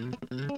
Mm-mm.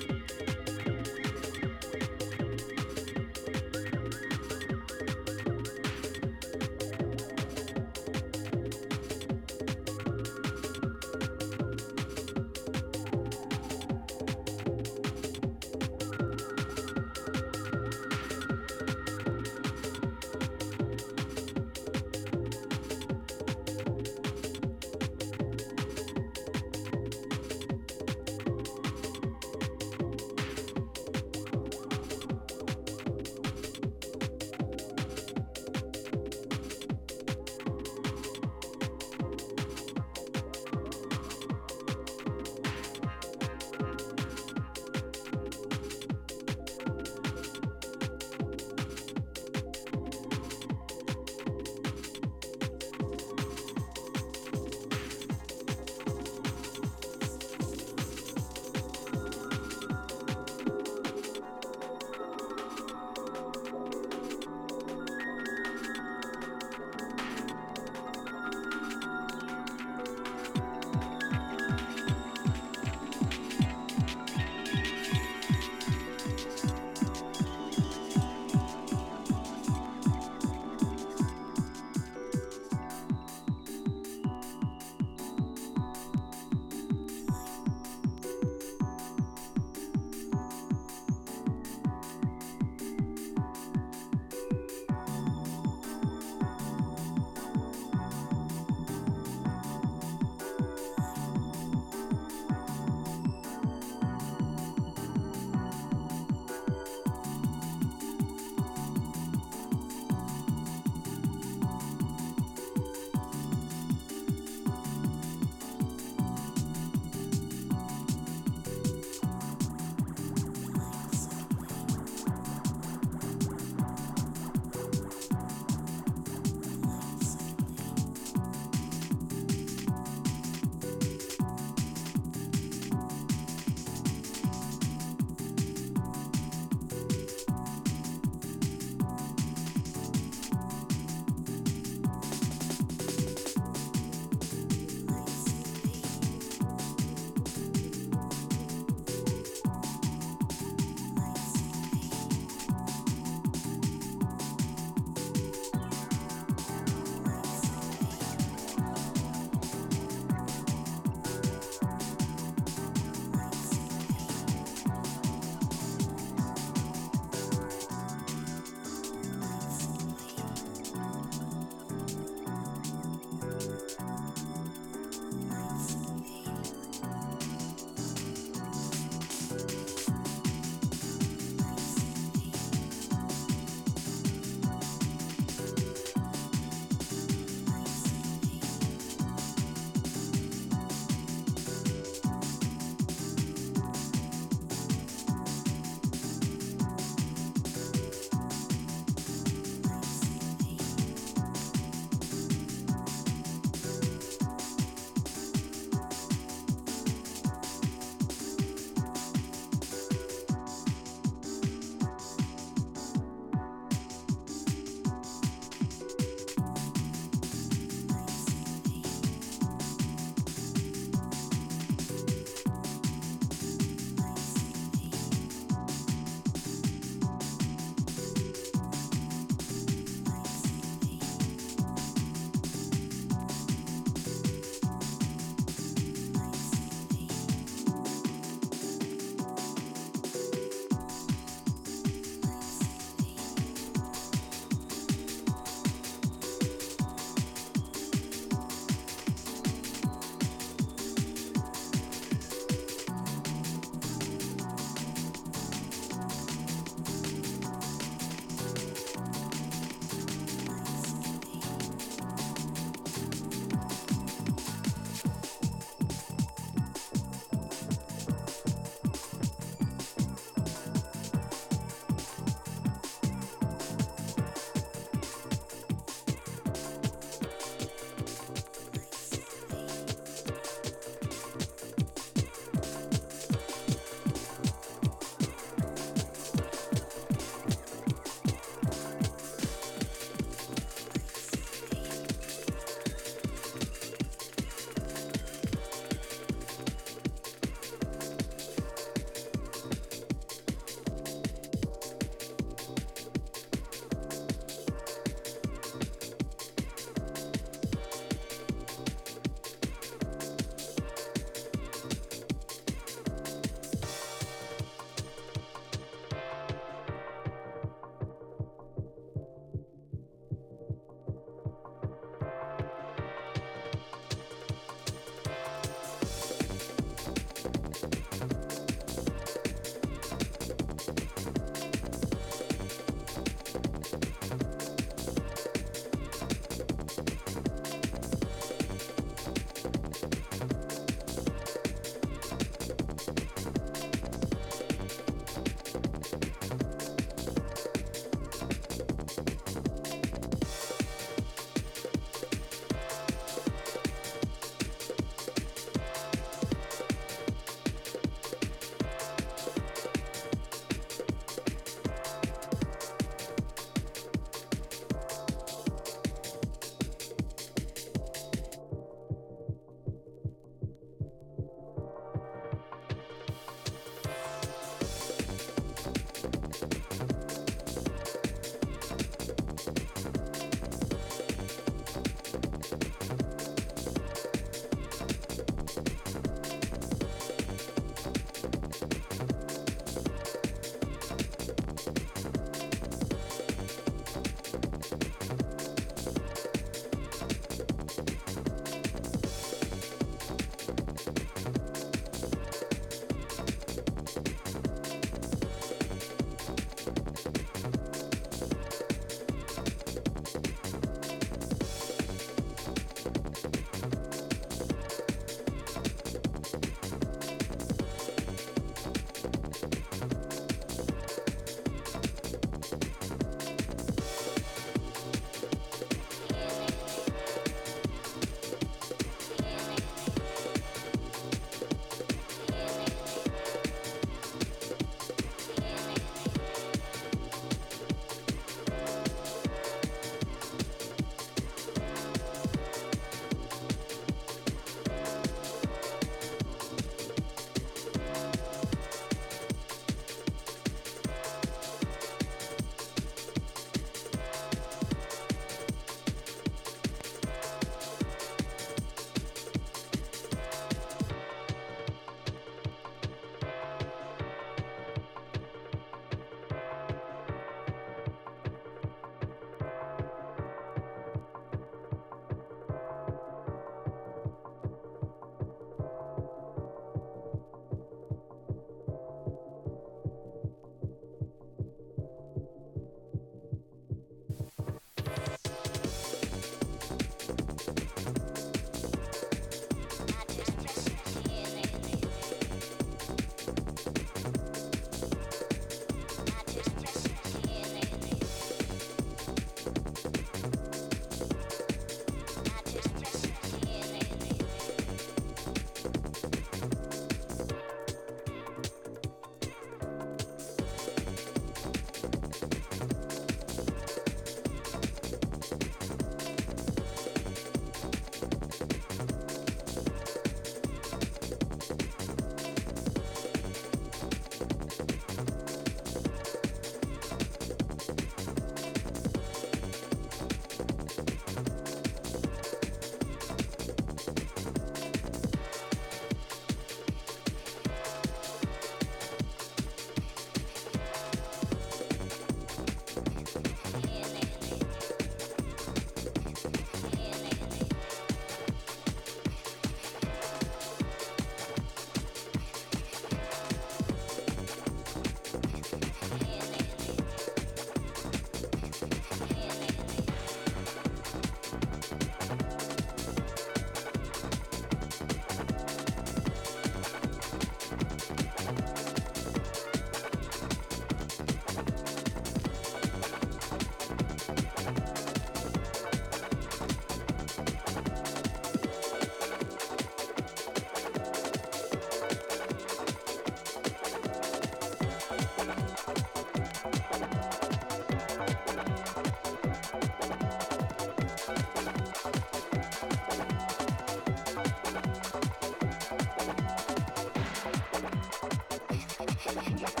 Thank you.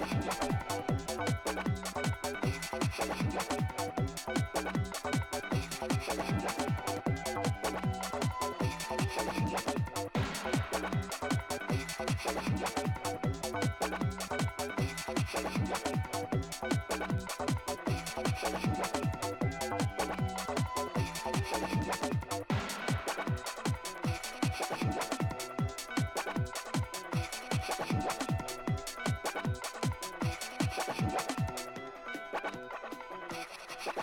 Thank you.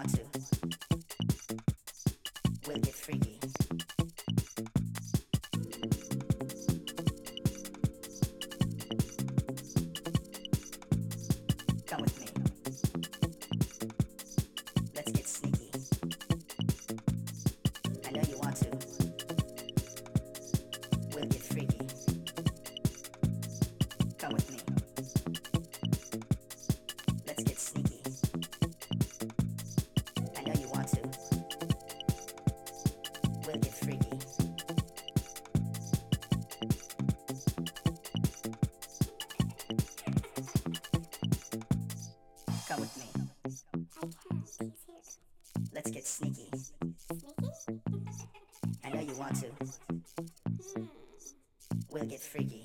want to. part two. We'll get freaky.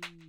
Bye.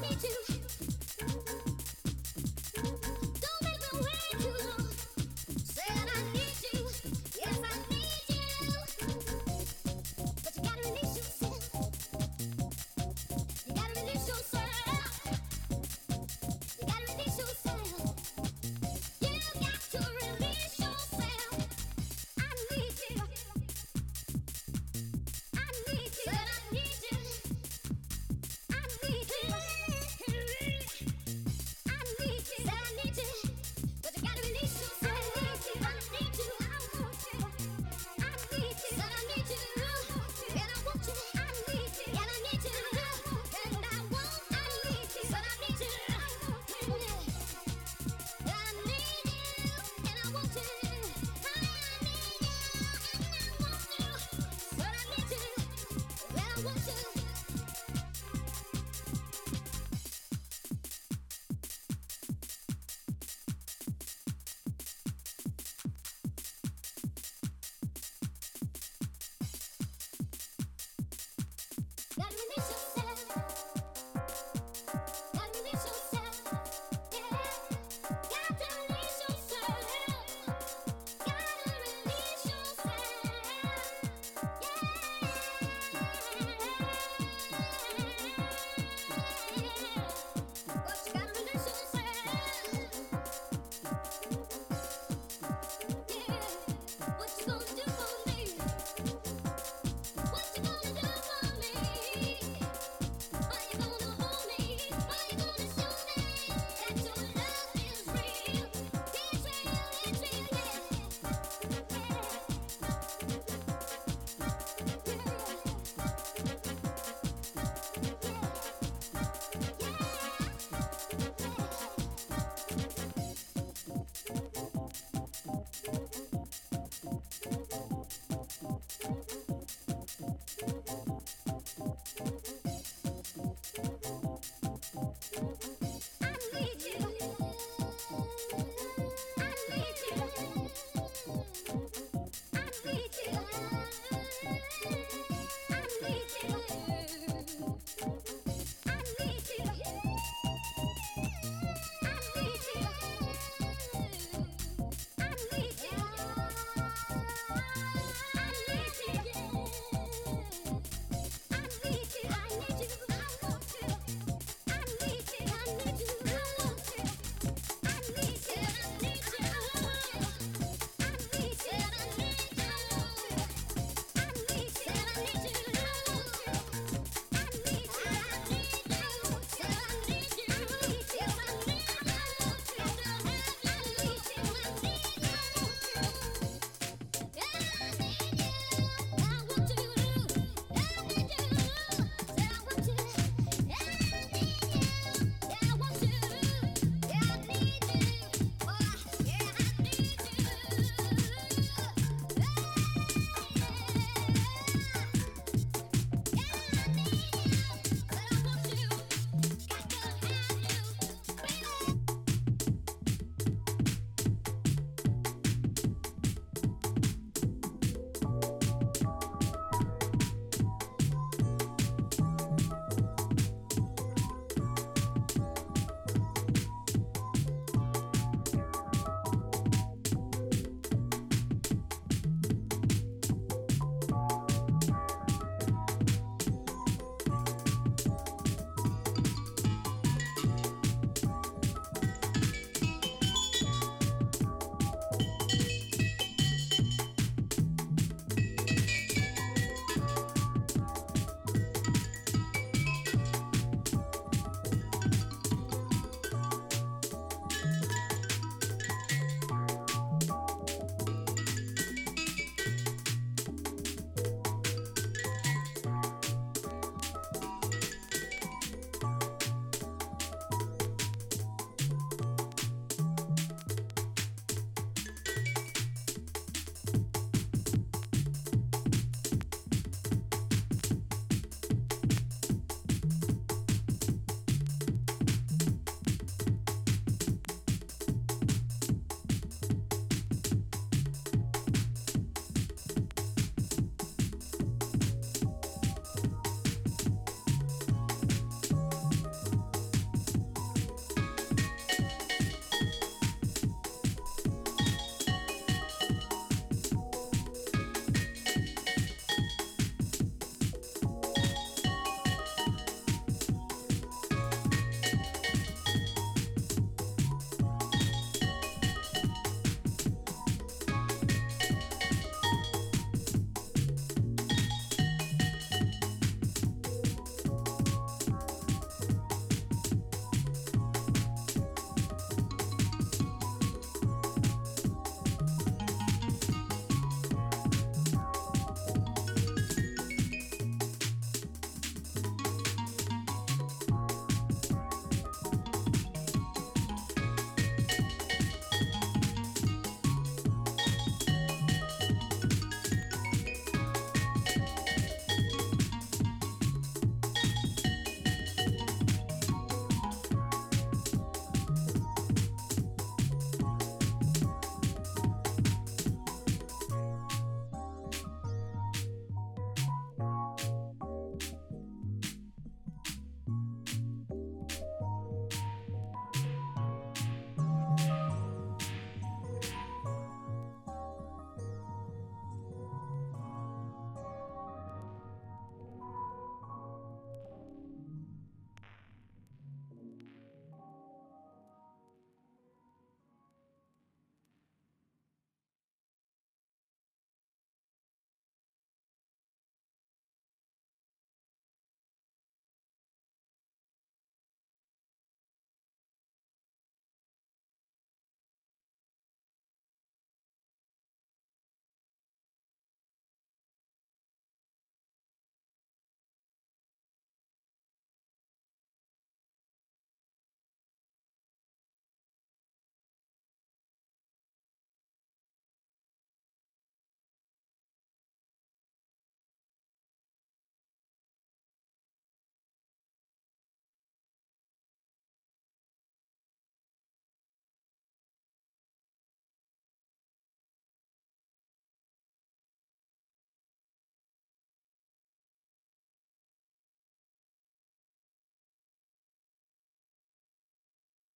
Mommy, That when they